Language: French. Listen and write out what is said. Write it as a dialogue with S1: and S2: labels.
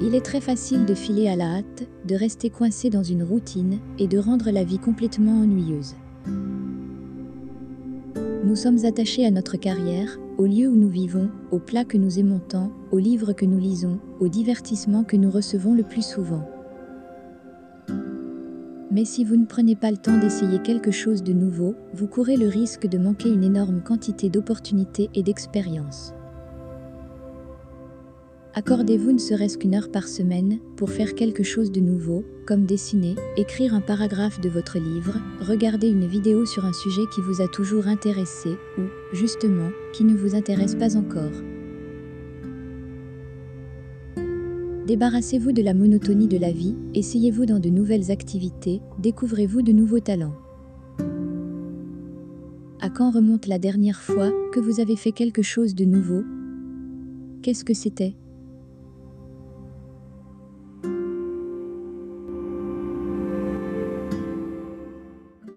S1: Il est très facile de filer à la hâte, de rester coincé dans une routine et de rendre la vie complètement ennuyeuse. Nous sommes attachés à notre carrière, au lieu où nous vivons, aux plats que nous aimons tant, aux livres que nous lisons, aux divertissements que nous recevons le plus souvent. Mais si vous ne prenez pas le temps d'essayer quelque chose de nouveau, vous courez le risque de manquer une énorme quantité d'opportunités et d'expériences. Accordez-vous ne serait-ce qu'une heure par semaine pour faire quelque chose de nouveau, comme dessiner, écrire un paragraphe de votre livre, regarder une vidéo sur un sujet qui vous a toujours intéressé ou, justement, qui ne vous intéresse pas encore. Débarrassez-vous de la monotonie de la vie, essayez-vous dans de nouvelles activités, découvrez-vous de nouveaux talents. À quand remonte la dernière fois que vous avez fait quelque chose de nouveau? Qu'est-ce que c'était?